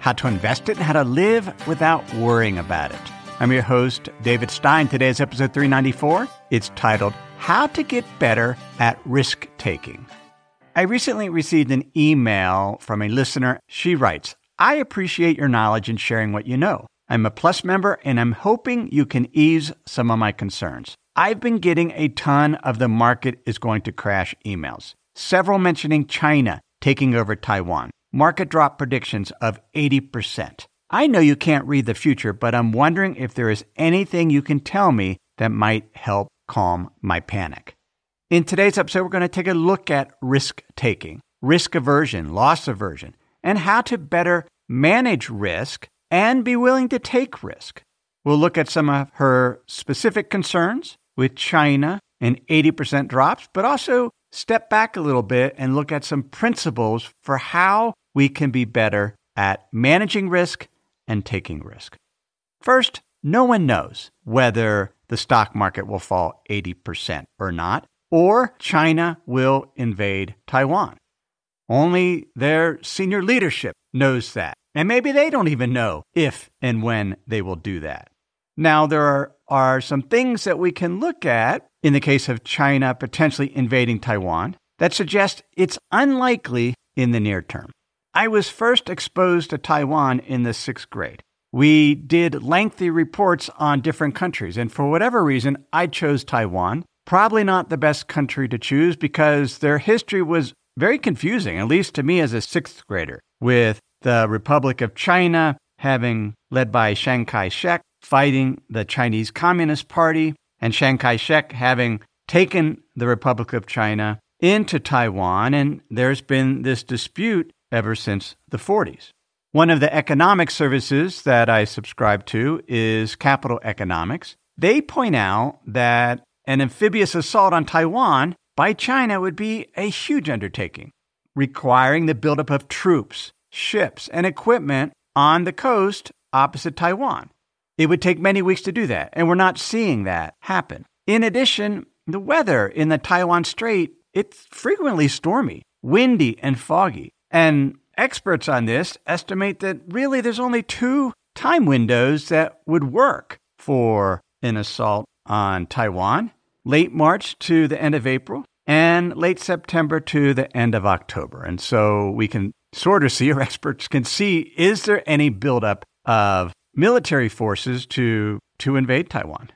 how to invest it, and how to live without worrying about it. I'm your host, David Stein. Today's episode 394. It's titled How to Get Better at Risk Taking. I recently received an email from a listener. She writes, I appreciate your knowledge and sharing what you know. I'm a Plus member and I'm hoping you can ease some of my concerns. I've been getting a ton of the market is going to crash emails, several mentioning China taking over Taiwan market drop predictions of 80%. I know you can't read the future, but I'm wondering if there is anything you can tell me that might help calm my panic. In today's episode, we're going to take a look at risk taking, risk aversion, loss aversion, and how to better manage risk and be willing to take risk. We'll look at some of her specific concerns with China and 80% drops, but also step back a little bit and look at some principles for how we can be better at managing risk and taking risk. First, no one knows whether the stock market will fall 80% or not, or China will invade Taiwan. Only their senior leadership knows that. And maybe they don't even know if and when they will do that. Now, there are, are some things that we can look at in the case of China potentially invading Taiwan that suggest it's unlikely in the near term. I was first exposed to Taiwan in the sixth grade. We did lengthy reports on different countries, and for whatever reason, I chose Taiwan. Probably not the best country to choose because their history was very confusing, at least to me as a sixth grader, with the Republic of China having led by Chiang Kai shek fighting the Chinese Communist Party, and Chiang Kai shek having taken the Republic of China into Taiwan, and there's been this dispute ever since the 40s. One of the economic services that I subscribe to is Capital Economics. They point out that an amphibious assault on Taiwan by China would be a huge undertaking, requiring the buildup of troops, ships, and equipment on the coast opposite Taiwan. It would take many weeks to do that, and we're not seeing that happen. In addition, the weather in the Taiwan Strait, it's frequently stormy, windy, and foggy. And experts on this estimate that really there's only two time windows that would work for an assault on Taiwan late March to the end of April and late September to the end of October. And so we can sort of see, or experts can see, is there any buildup of military forces to, to invade Taiwan.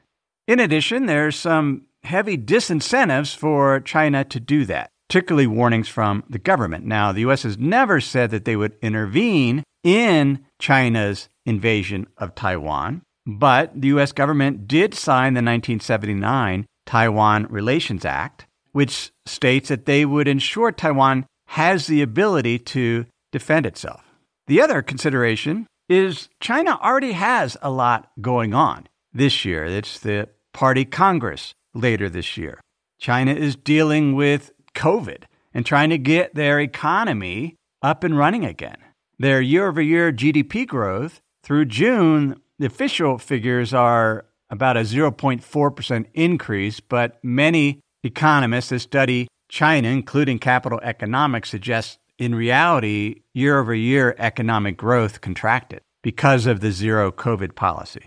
In addition, there's some heavy disincentives for China to do that, particularly warnings from the government. Now, the U.S. has never said that they would intervene in China's invasion of Taiwan, but the U.S. government did sign the 1979 Taiwan Relations Act, which states that they would ensure Taiwan has the ability to defend itself. The other consideration is China already has a lot going on this year. It's the Party Congress later this year. China is dealing with COVID and trying to get their economy up and running again. Their year over year GDP growth through June, the official figures are about a 0.4% increase, but many economists that study China, including capital economics, suggest in reality, year over year economic growth contracted because of the zero COVID policy.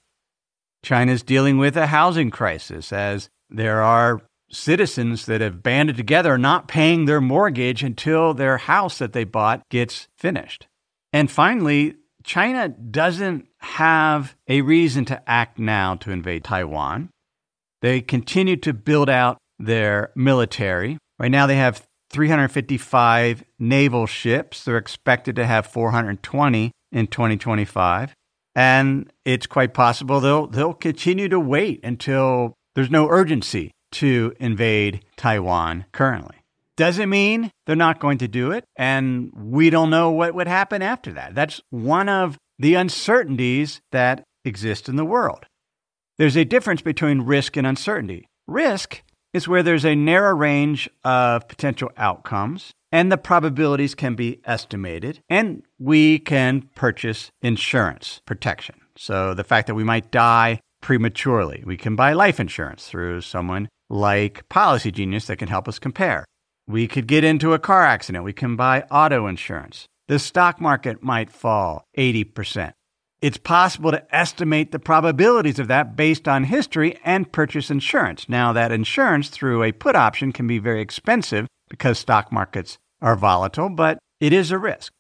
China is dealing with a housing crisis as there are citizens that have banded together not paying their mortgage until their house that they bought gets finished. And finally, China doesn't have a reason to act now to invade Taiwan. They continue to build out their military. Right now, they have 355 naval ships. They're expected to have 420 in 2025. And it's quite possible they'll, they'll continue to wait until there's no urgency to invade Taiwan currently. Doesn't mean they're not going to do it, and we don't know what would happen after that. That's one of the uncertainties that exist in the world. There's a difference between risk and uncertainty. Risk is where there's a narrow range of potential outcomes and the probabilities can be estimated and we can purchase insurance protection. So the fact that we might die prematurely, we can buy life insurance through someone like Policy Genius that can help us compare. We could get into a car accident, we can buy auto insurance. The stock market might fall 80% it's possible to estimate the probabilities of that based on history and purchase insurance. Now, that insurance through a put option can be very expensive because stock markets are volatile, but it is a risk.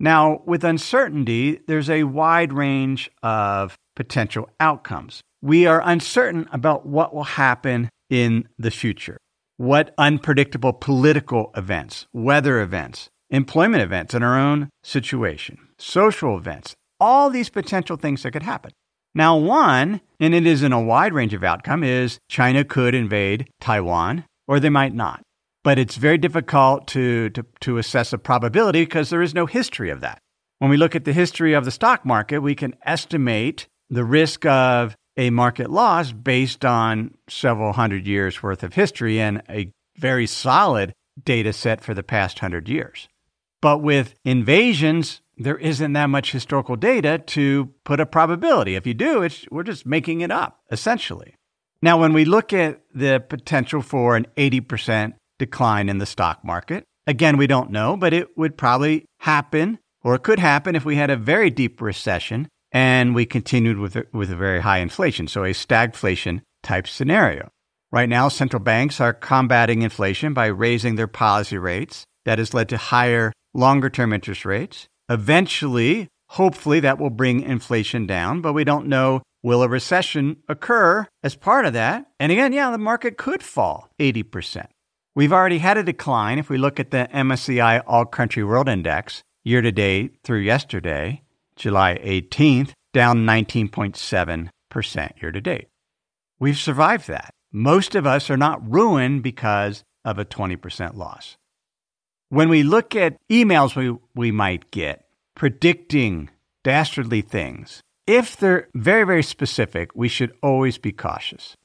Now, with uncertainty, there's a wide range of potential outcomes. We are uncertain about what will happen in the future. What unpredictable political events, weather events, employment events in our own situation, social events, all these potential things that could happen. Now, one, and it is in a wide range of outcome, is China could invade Taiwan or they might not. But it's very difficult to, to, to assess a probability because there is no history of that. When we look at the history of the stock market, we can estimate the risk of a market loss based on several hundred years worth of history and a very solid data set for the past hundred years. But with invasions, there isn't that much historical data to put a probability. If you do, it's, we're just making it up, essentially. Now, when we look at the potential for an 80% decline in the stock market, again, we don't know, but it would probably happen, or it could happen if we had a very deep recession and we continued with a, with a very high inflation, so a stagflation type scenario. Right now, central banks are combating inflation by raising their policy rates. That has led to higher longer term interest rates. Eventually, hopefully, that will bring inflation down, but we don't know will a recession occur as part of that. And again, yeah, the market could fall 80%. We've already had a decline if we look at the MSCI All Country World Index year to date through yesterday, July 18th, down 19.7% year to date. We've survived that. Most of us are not ruined because of a 20% loss. When we look at emails we, we might get predicting dastardly things, if they're very, very specific, we should always be cautious.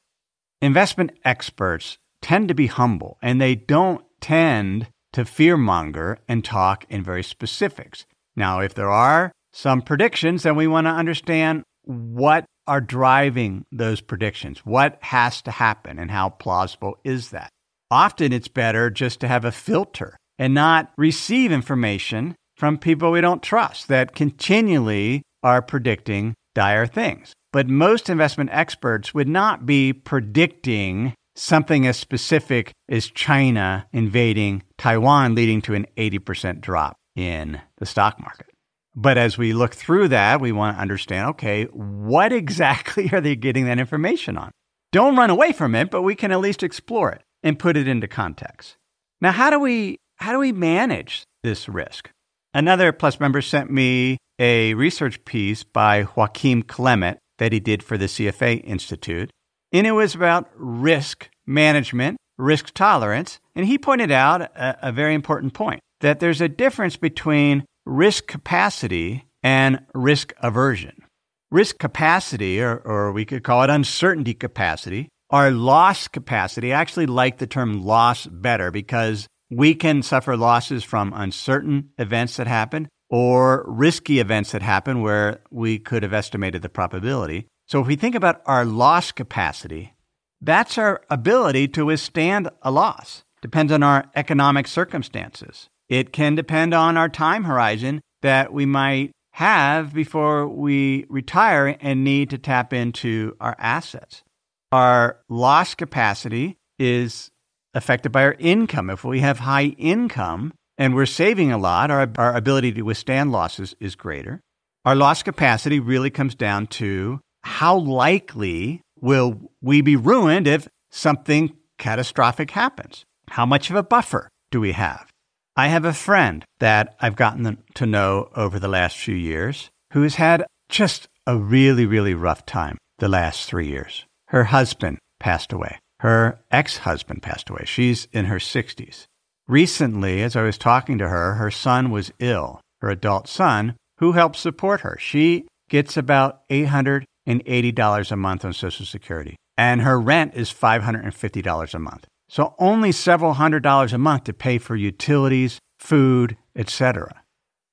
Investment experts tend to be humble and they don't tend to fearmonger and talk in very specifics. Now, if there are some predictions, then we want to understand what are driving those predictions. What has to happen and how plausible is that? Often it's better just to have a filter and not receive information from people we don't trust that continually are predicting dire things. But most investment experts would not be predicting something as specific as China invading Taiwan, leading to an 80% drop in the stock market. But as we look through that, we want to understand okay, what exactly are they getting that information on? Don't run away from it, but we can at least explore it and put it into context. Now, how do we how do we manage this risk? Another Plus member sent me a research piece by Joachim Klement that he did for the CFA Institute, and it was about risk management, risk tolerance, and he pointed out a, a very important point that there's a difference between risk capacity and risk aversion. Risk capacity, or, or we could call it uncertainty capacity, our loss capacity. I actually like the term loss better because we can suffer losses from uncertain events that happen or risky events that happen where we could have estimated the probability. So if we think about our loss capacity, that's our ability to withstand a loss. Depends on our economic circumstances. It can depend on our time horizon that we might have before we retire and need to tap into our assets. Our loss capacity is affected by our income. If we have high income and we're saving a lot, our, our ability to withstand losses is greater. Our loss capacity really comes down to how likely will we be ruined if something catastrophic happens? How much of a buffer do we have? I have a friend that I've gotten to know over the last few years who has had just a really, really rough time the last three years. Her husband passed away. Her ex husband passed away. She's in her 60s. Recently, as I was talking to her, her son was ill, her adult son, who helps support her. She gets about $880 a month on Social Security, and her rent is $550 a month. So only several hundred dollars a month to pay for utilities, food, etc.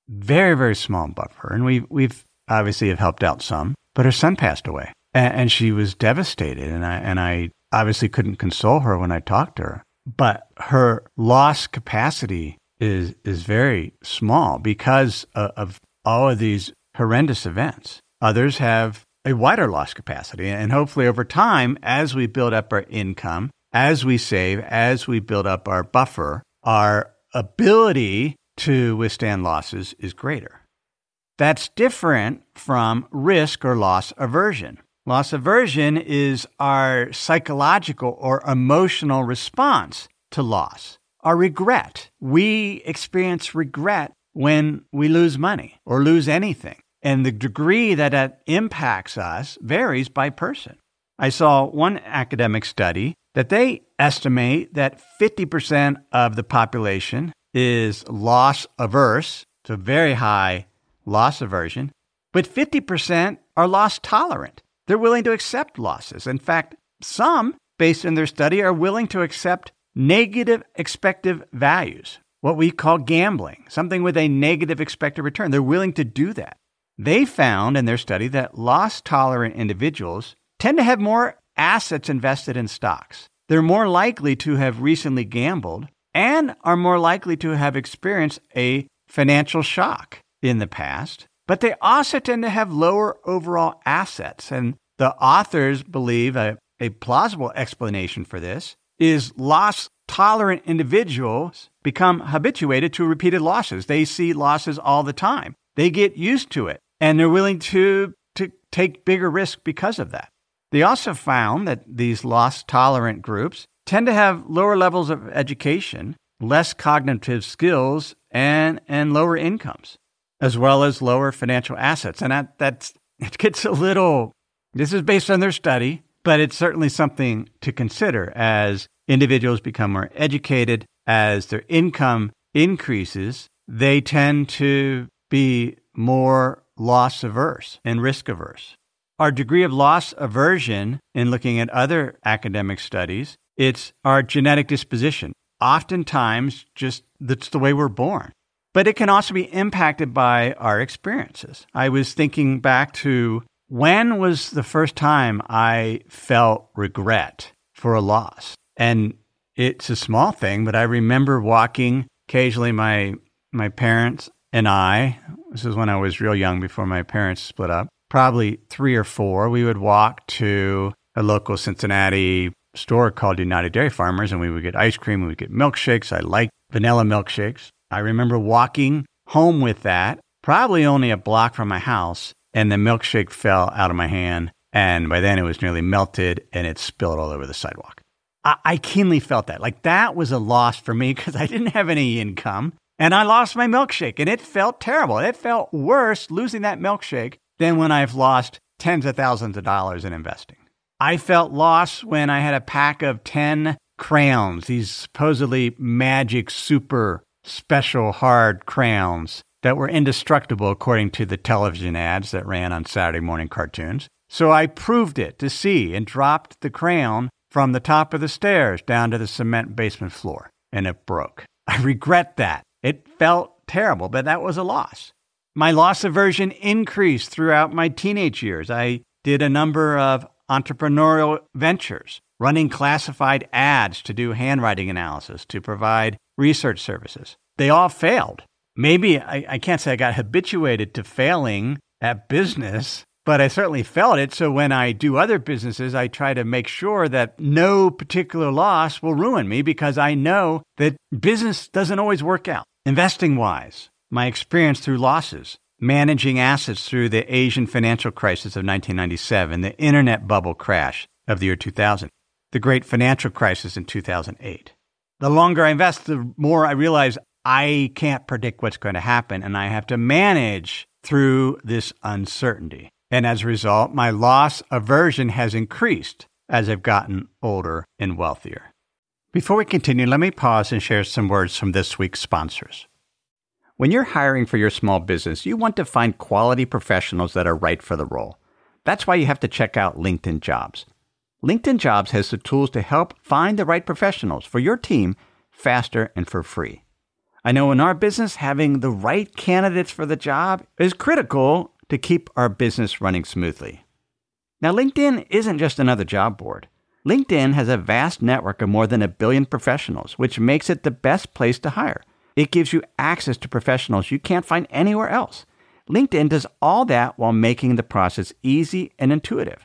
Very, very small buffer. And we've, we've obviously have helped out some, but her son passed away and, and she was devastated. And I, and I obviously couldn't console her when I talked to her, but her loss capacity is, is very small because of, of all of these horrendous events. Others have a wider loss capacity. And hopefully over time, as we build up our income, as we save, as we build up our buffer, our ability to withstand losses is greater. That's different from risk or loss aversion. Loss aversion is our psychological or emotional response to loss. Our regret. We experience regret when we lose money or lose anything. And the degree that it impacts us varies by person. I saw one academic study that they estimate that 50% of the population is loss averse, so very high loss aversion, but 50% are loss tolerant. They're willing to accept losses. In fact, some, based on their study, are willing to accept negative expected values, what we call gambling, something with a negative expected return. They're willing to do that. They found in their study that loss tolerant individuals tend to have more assets invested in stocks. They're more likely to have recently gambled and are more likely to have experienced a financial shock in the past. But they also tend to have lower overall assets. And the authors believe a, a plausible explanation for this is loss tolerant individuals become habituated to repeated losses. They see losses all the time. They get used to it and they're willing to, to take bigger risk because of that. They also found that these loss tolerant groups tend to have lower levels of education, less cognitive skills, and, and lower incomes, as well as lower financial assets. And that, that's, it gets a little, this is based on their study, but it's certainly something to consider as individuals become more educated, as their income increases, they tend to be more loss averse and risk averse. Our degree of loss aversion, in looking at other academic studies, it's our genetic disposition. Oftentimes, just that's the way we're born. But it can also be impacted by our experiences. I was thinking back to when was the first time I felt regret for a loss? And it's a small thing, but I remember walking occasionally my my parents and I, this is when I was real young before my parents split up, probably three or four, we would walk to a local Cincinnati store called United Dairy Farmers and we would get ice cream, we would get milkshakes. I like vanilla milkshakes. I remember walking home with that, probably only a block from my house, and the milkshake fell out of my hand. And by then it was nearly melted and it spilled all over the sidewalk. I, I keenly felt that. Like that was a loss for me because I didn't have any income and I lost my milkshake and it felt terrible. It felt worse losing that milkshake than when I've lost tens of thousands of dollars in investing. I felt loss when I had a pack of 10 crayons, these supposedly magic, super special hard crayons that were indestructible according to the television ads that ran on Saturday morning cartoons. So I proved it to see and dropped the crayon from the top of the stairs down to the cement basement floor, and it broke. I regret that. It felt terrible, but that was a loss. My loss aversion increased throughout my teenage years. I did a number of entrepreneurial ventures, running classified ads to do handwriting analysis, to provide research services. They all failed. Maybe I, I, can't say I got habituated to failing at business, but I certainly felt it. So when I do other businesses, I try to make sure that no particular loss will ruin me because I know that business doesn't always work out. Investing wise, my experience through losses, managing assets through the Asian financial crisis of 1997, the internet bubble crash of the year 2000, the great financial crisis in 2008. The longer I invest, the more I realize I can't predict what's going to happen and I have to manage through this uncertainty. And as a result, my loss aversion has increased. as I've gotten older and wealthier. Before we continue, let me pause and share some words from this week's sponsors. When you're hiring for your small business, you want to find quality professionals that are right for the role. That's why you have to check out LinkedIn Jobs. LinkedIn Jobs has the tools to help find the right professionals for your team faster and for free. I know in our business, having the right candidates for the job is critical to keep our business running smoothly. Now, LinkedIn isn't just another job board. LinkedIn has a vast network of more than a billion professionals, which makes it the best place to hire. It gives you access to professionals you can't find anywhere else. LinkedIn does all that while making the process easy and intuitive.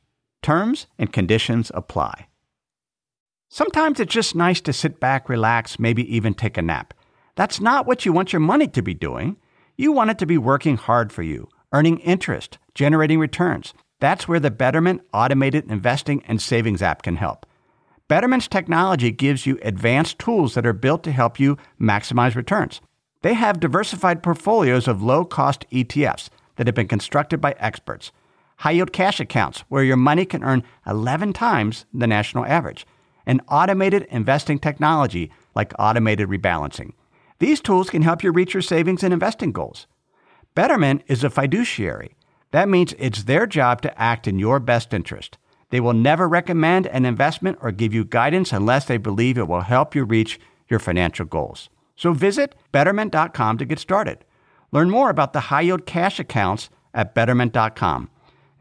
Terms and conditions apply. Sometimes it's just nice to sit back, relax, maybe even take a nap. That's not what you want your money to be doing. You want it to be working hard for you, earning interest, generating returns. That's where the Betterment Automated Investing and Savings app can help. Betterment's technology gives you advanced tools that are built to help you maximize returns. They have diversified portfolios of low cost ETFs that have been constructed by experts, high yield cash accounts where your money can earn 11 times the national average and automated investing technology like automated rebalancing. These tools can help you reach your savings and investing goals. Betterment is a fiduciary. That means it's their job to act in your best interest. They will never recommend an investment or give you guidance unless they believe it will help you reach your financial goals. So visit betterment.com to get started. Learn more about the high yield cash accounts at betterment.com.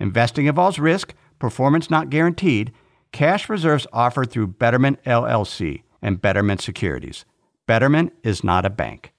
Investing involves risk, performance not guaranteed, Cash reserves offered through Betterment LLC and Betterment Securities. Betterment is not a bank.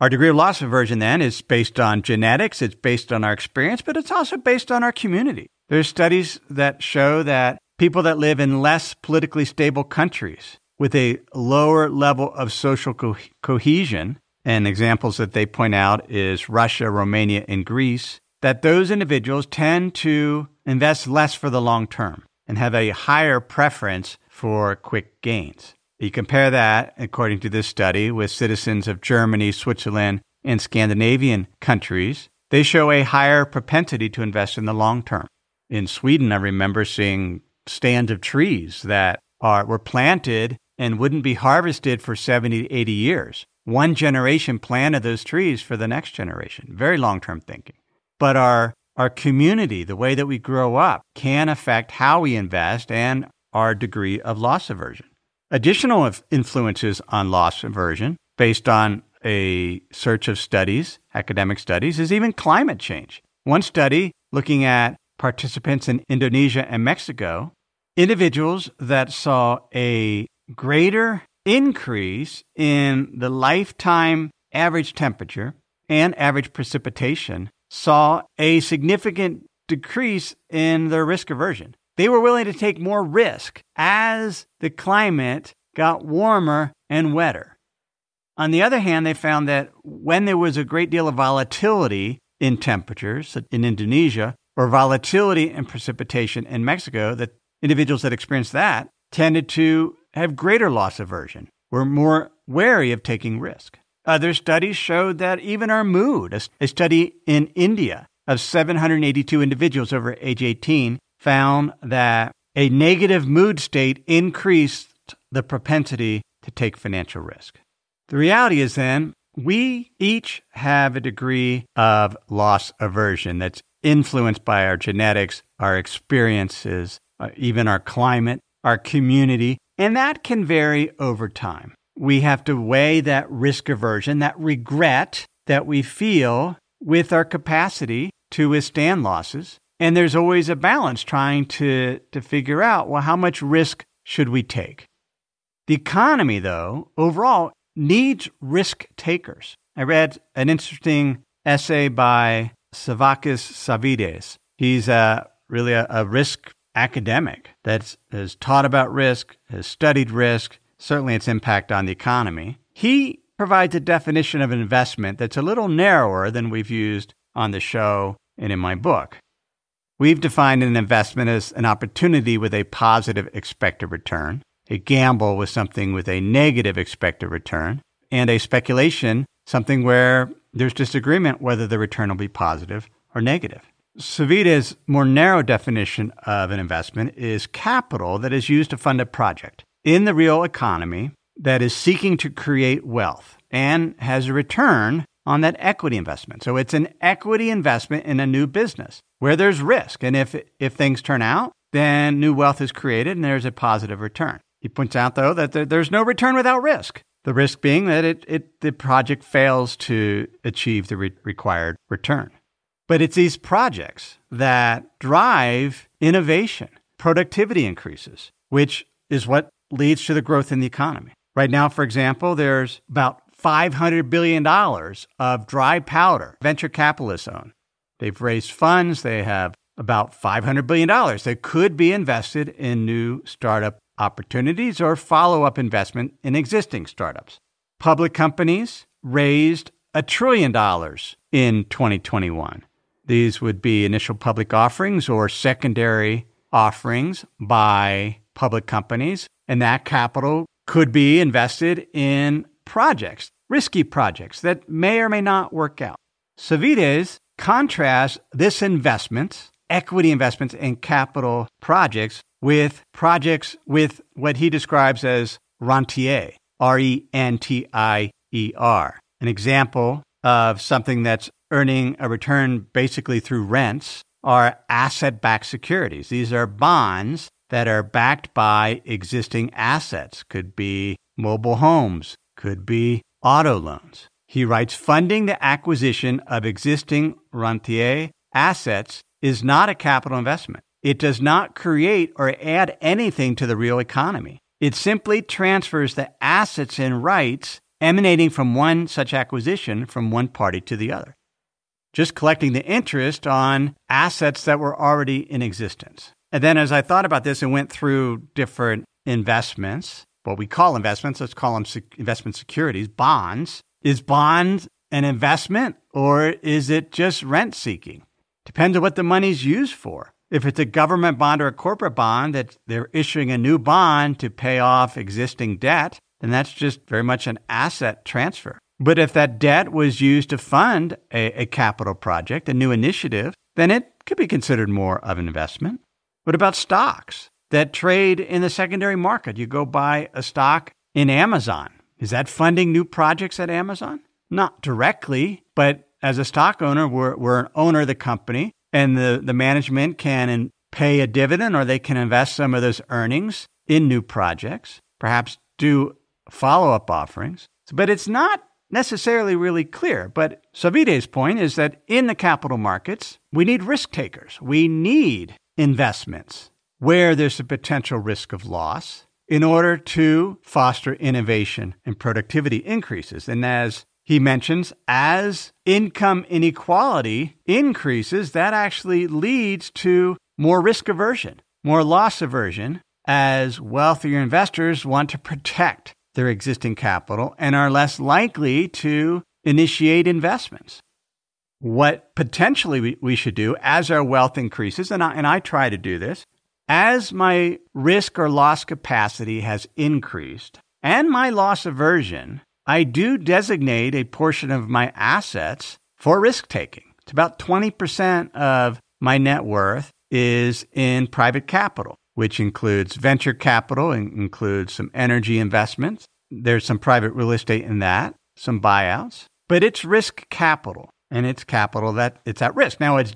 Our degree of loss aversion then is based on genetics, it's based on our experience, but it's also based on our community. There's studies that show that people that live in less politically stable countries with a lower level of social co- cohesion, and examples that they point out is Russia, Romania, and Greece, that those individuals tend to invest less for the long term and have a higher preference for quick gains. You compare that, according to this study, with citizens of Germany, Switzerland, and Scandinavian countries, they show a higher propensity to invest in the long term. In Sweden, I remember seeing stands of trees that are, were planted and wouldn't be harvested for 70 to 80 years. One generation planted those trees for the next generation. Very long term thinking. But our our community, the way that we grow up, can affect how we invest and our degree of loss aversion. Additional influences on loss aversion, based on a search of studies, academic studies, is even climate change. One study looking at participants in Indonesia and Mexico, individuals that saw a greater increase in the lifetime average temperature and average precipitation saw a significant decrease in their risk aversion. They were willing to take more risk as the climate got warmer and wetter. On the other hand, they found that when there was a great deal of volatility in temperatures in Indonesia or volatility in precipitation in Mexico, that individuals that experienced that tended to have greater loss aversion, were more wary of taking risk. Other studies showed that even our mood, a study in India of 782 individuals over age 18, found that a negative mood state increased the propensity to take financial risk. The reality is then, we each have a degree of loss aversion that's influenced by our genetics, our experiences, uh, even our climate, our community, and that can vary over time we have to weigh that risk aversion, that regret that we feel with our capacity to withstand losses. And there's always a balance trying to, to figure out, well, how much risk should we take? The economy, though, overall needs risk takers. I read an interesting essay by Savvakis Savvides. He's a, really a, a risk academic that has taught about risk, has studied risk, certainly its impact on the economy. He provides a definition of investment that's a little narrower than we've used on the show and in my book. We've defined an investment as an opportunity with a positive expected return, a gamble with something with a negative expected return, and a speculation, something where there's disagreement whether the return will be positive or negative. Savvides' more narrow definition of an investment is capital that is used to fund a project in the real economy that is seeking to create wealth and has a return on that equity investment. So it's an equity investment in a new business where there's risk. And if, if things turn out, then new wealth is created and there's a positive return. He points out, though, that there, there's no return without risk. The risk being that it, it, the project fails to achieve the re- required return. But it's these projects that drive innovation, productivity increases, which is what leads to the growth in the economy. Right now, for example, there's about $500 billion of dry powder venture capitalists own. They've raised funds. They have about $500 billion that could be invested in new startup opportunities or follow up investment in existing startups. Public companies raised a trillion dollars in 2021. These would be initial public offerings or secondary offerings by public companies, and that capital could be invested in projects, risky projects that may or may not work out. Savvides contrasts this investment, equity investments in capital projects, with projects with what he describes as rentier, R E N T I E R. An example of something that's earning a return basically through rents are asset backed securities. These are bonds that are backed by existing assets, could be mobile homes, could be auto loans. He writes funding the acquisition of existing rentier assets is not a capital investment. It does not create or add anything to the real economy. It simply transfers the assets and rights emanating from one such acquisition from one party to the other just collecting the interest on assets that were already in existence. And then as I thought about this and went through different investments, what we call investments, let's call them sec- investment securities, bonds. Is bond an investment or is it just rent seeking? Depends on what the money's used for. If it's a government bond or a corporate bond that they're issuing a new bond to pay off existing debt, then that's just very much an asset transfer. But if that debt was used to fund a, a, capital project, a new initiative, then it could be considered more of an investment. What about stocks that trade in the secondary market? You go buy a stock in Amazon. Is that funding new projects at Amazon? Not directly, but as a stock owner, we're, we're an owner of the company, and the, the management can pay a dividend or they can invest some of those earnings in new projects, perhaps do follow up offerings. But it's not necessarily really clear. But Savvides' point is that in the capital markets, we need risk takers. We need investments where there's a potential risk of loss in order to foster innovation and productivity increases. And as he mentions, as income inequality increases, that actually leads to more risk aversion, more loss aversion, as wealthier investors want to protect their existing capital and are less likely to initiate investments. What potentially we, should do as our wealth increases, and I, and I try to do this, as my risk or loss capacity has increased and my loss aversion, I do designate a portion of my assets for risk taking. It's about 20% of my net worth is in private capital which includes venture capital and includes some energy investments. There's some private real estate in that, some buyouts, but it's risk capital and it's capital that it's at risk. Now it's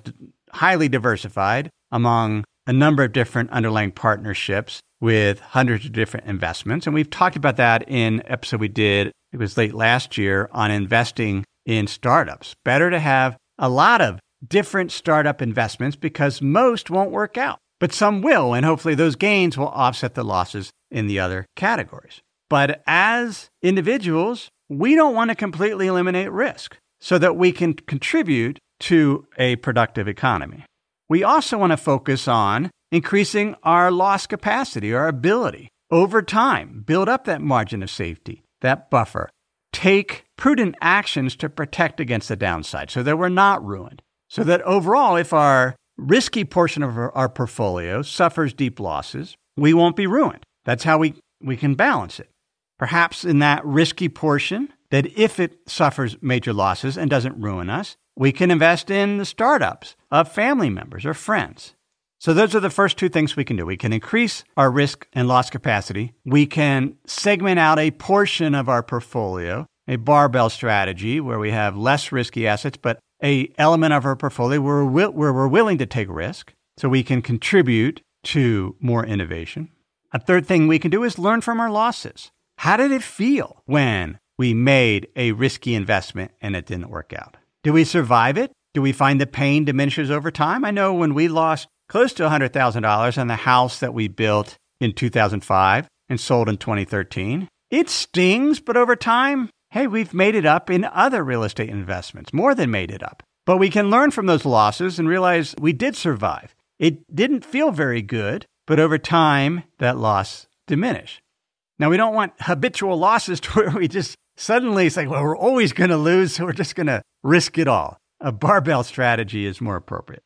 highly diversified among a number of different underlying partnerships with hundreds of different investments. And we've talked about that in episode we did, it was late last year on investing in startups. Better to have a lot of different startup investments because most won't work out but some will, and hopefully those gains will offset the losses in the other categories. But as individuals, we don't want to completely eliminate risk so that we can contribute to a productive economy. We also want to focus on increasing our loss capacity, our ability over time, build up that margin of safety, that buffer, take prudent actions to protect against the downside so that we're not ruined. So that overall, if our risky portion of our, portfolio suffers deep losses, we won't be ruined. That's how we, we can balance it. Perhaps in that risky portion, that if it suffers major losses and doesn't ruin us, we can invest in the startups of family members or friends. So those are the first two things we can do. We can increase our risk and loss capacity. We can segment out a portion of our portfolio, a barbell strategy where we have less risky assets, but a element of our portfolio where we're, where we're willing to take risk so we can contribute to more innovation. A third thing we can do is learn from our losses. How did it feel when we made a risky investment and it didn't work out? Do we survive it? Do we find the pain diminishes over time? I know when we lost close to $100,000 on the house that we built in 2005 and sold in 2013, it stings, but over time, hey, we've made it up in other real estate investments, more than made it up. But we can learn from those losses and realize we did survive. It didn't feel very good, but over time, that loss diminished. Now, we don't want habitual losses to where we just suddenly it's like, well, we're always going to lose, so we're just going to risk it all. A barbell strategy is more appropriate.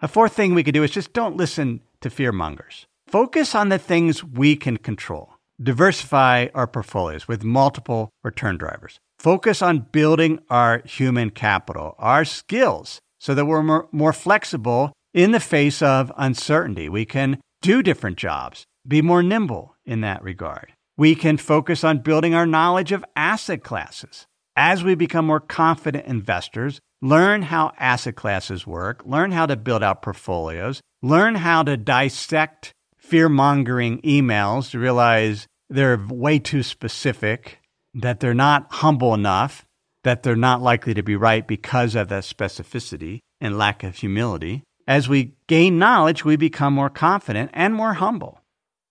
A fourth thing we could do is just don't listen to fear mongers. Focus on the things we can control. Diversify our portfolios with multiple return drivers. Focus on building our human capital, our skills, so that we're more, more flexible in the face of uncertainty. We can do different jobs, be more nimble in that regard. We can focus on building our knowledge of asset classes. As we become more confident investors, learn how asset classes work, learn how to build out portfolios, learn how to dissect fear mongering emails to realize they're way too specific, that they're not humble enough, that they're not likely to be right because of that specificity and lack of humility. As we gain knowledge, we become more confident and more humble.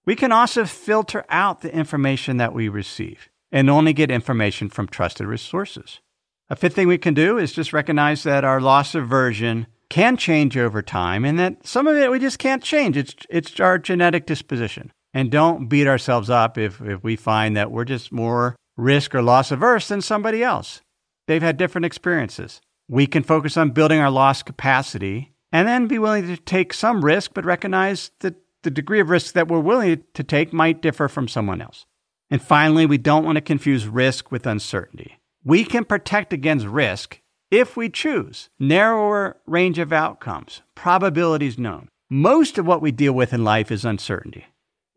We can also filter out the information that we receive and only get information from trusted resources. A fifth thing we can do is just recognize that our loss aversion can change over time and that some of it we just can't change. It's, it's our genetic disposition. And don't beat ourselves up if, if we find that we're just more risk or loss averse than somebody else. They've had different experiences. We can focus on building our loss capacity and then be willing to take some risk, but recognize that the degree of risk that we're willing to take might differ from someone else. And finally, we don't want to confuse risk with uncertainty. We can protect against risk if we choose narrower range of outcomes, probabilities known. Most of what we deal with in life is uncertainty.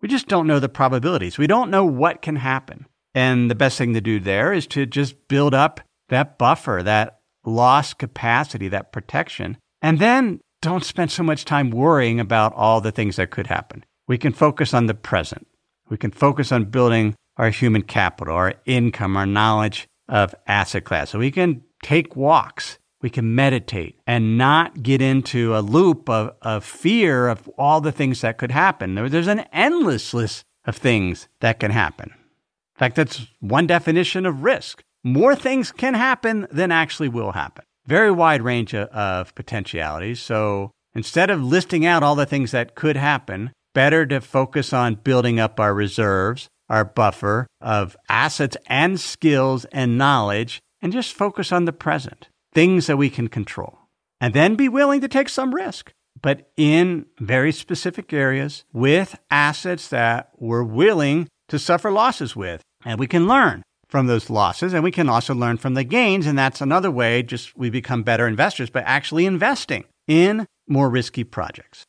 We just don't know the probabilities. We don't know what can happen. And the best thing to do there is to just build up that buffer, that loss capacity, that protection, and then don't spend so much time worrying about all the things that could happen. We can focus on the present. We can focus on building our human capital, our income, our knowledge of asset class. So we can take walks we can meditate and not get into a loop of, of fear of all the things that could happen. There's an endless list of things that can happen. In fact, that's one definition of risk. More things can happen than actually will happen. Very wide range of, potentialities. So instead of listing out all the things that could happen, better to focus on building up our reserves, our buffer of assets and skills and knowledge, and just focus on the present things that we can control, and then be willing to take some risk, but in very specific areas with assets that we're willing to suffer losses with. And we can learn from those losses and we can also learn from the gains. And that's another way just we become better investors by actually investing in more risky projects.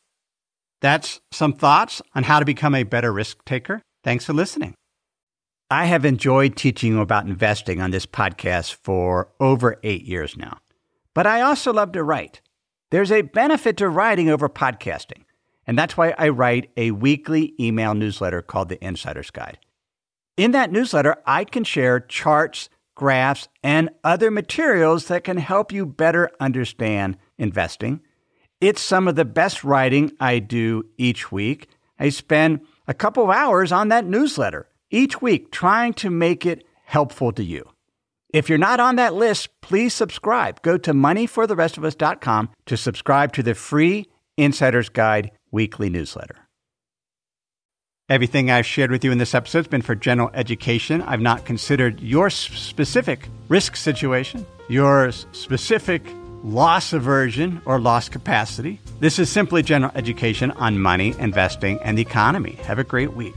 That's some thoughts on how to become a better risk taker. Thanks for listening. I have enjoyed teaching you about investing on this podcast for over eight years now. But I also love to write. There's a benefit to writing over podcasting. And that's why I write a weekly email newsletter called The Insider's Guide. In that newsletter, I can share charts, graphs, and other materials that can help you better understand investing. It's some of the best writing I do each week. I spend a couple of hours on that newsletter each week trying to make it helpful to you. If you're not on that list, please subscribe. Go to moneyfortherestofus.com to subscribe to the free Insider's Guide weekly newsletter. Everything I've shared with you in this episode has been for general education. I've not considered your specific risk situation, your specific loss aversion or loss capacity. This is simply general education on money, investing, and the economy. Have a great week.